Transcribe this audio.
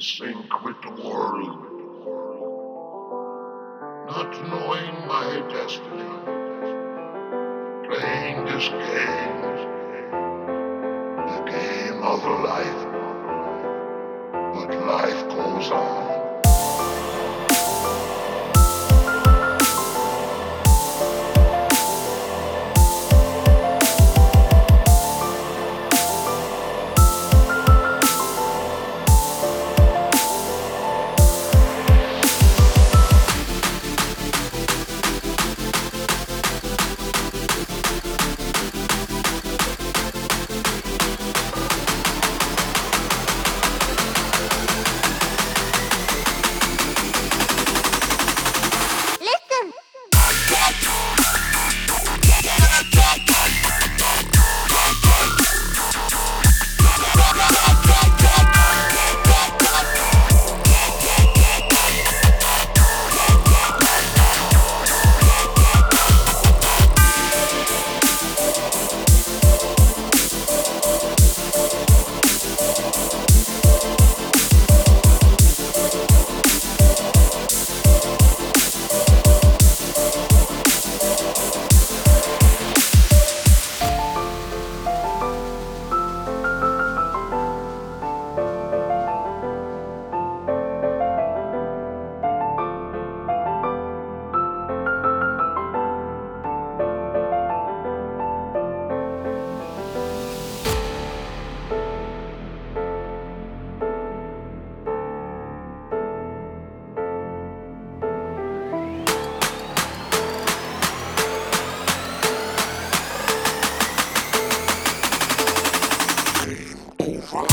sync with the world, not knowing my destiny, playing this game, the game of life. But life goes on. over.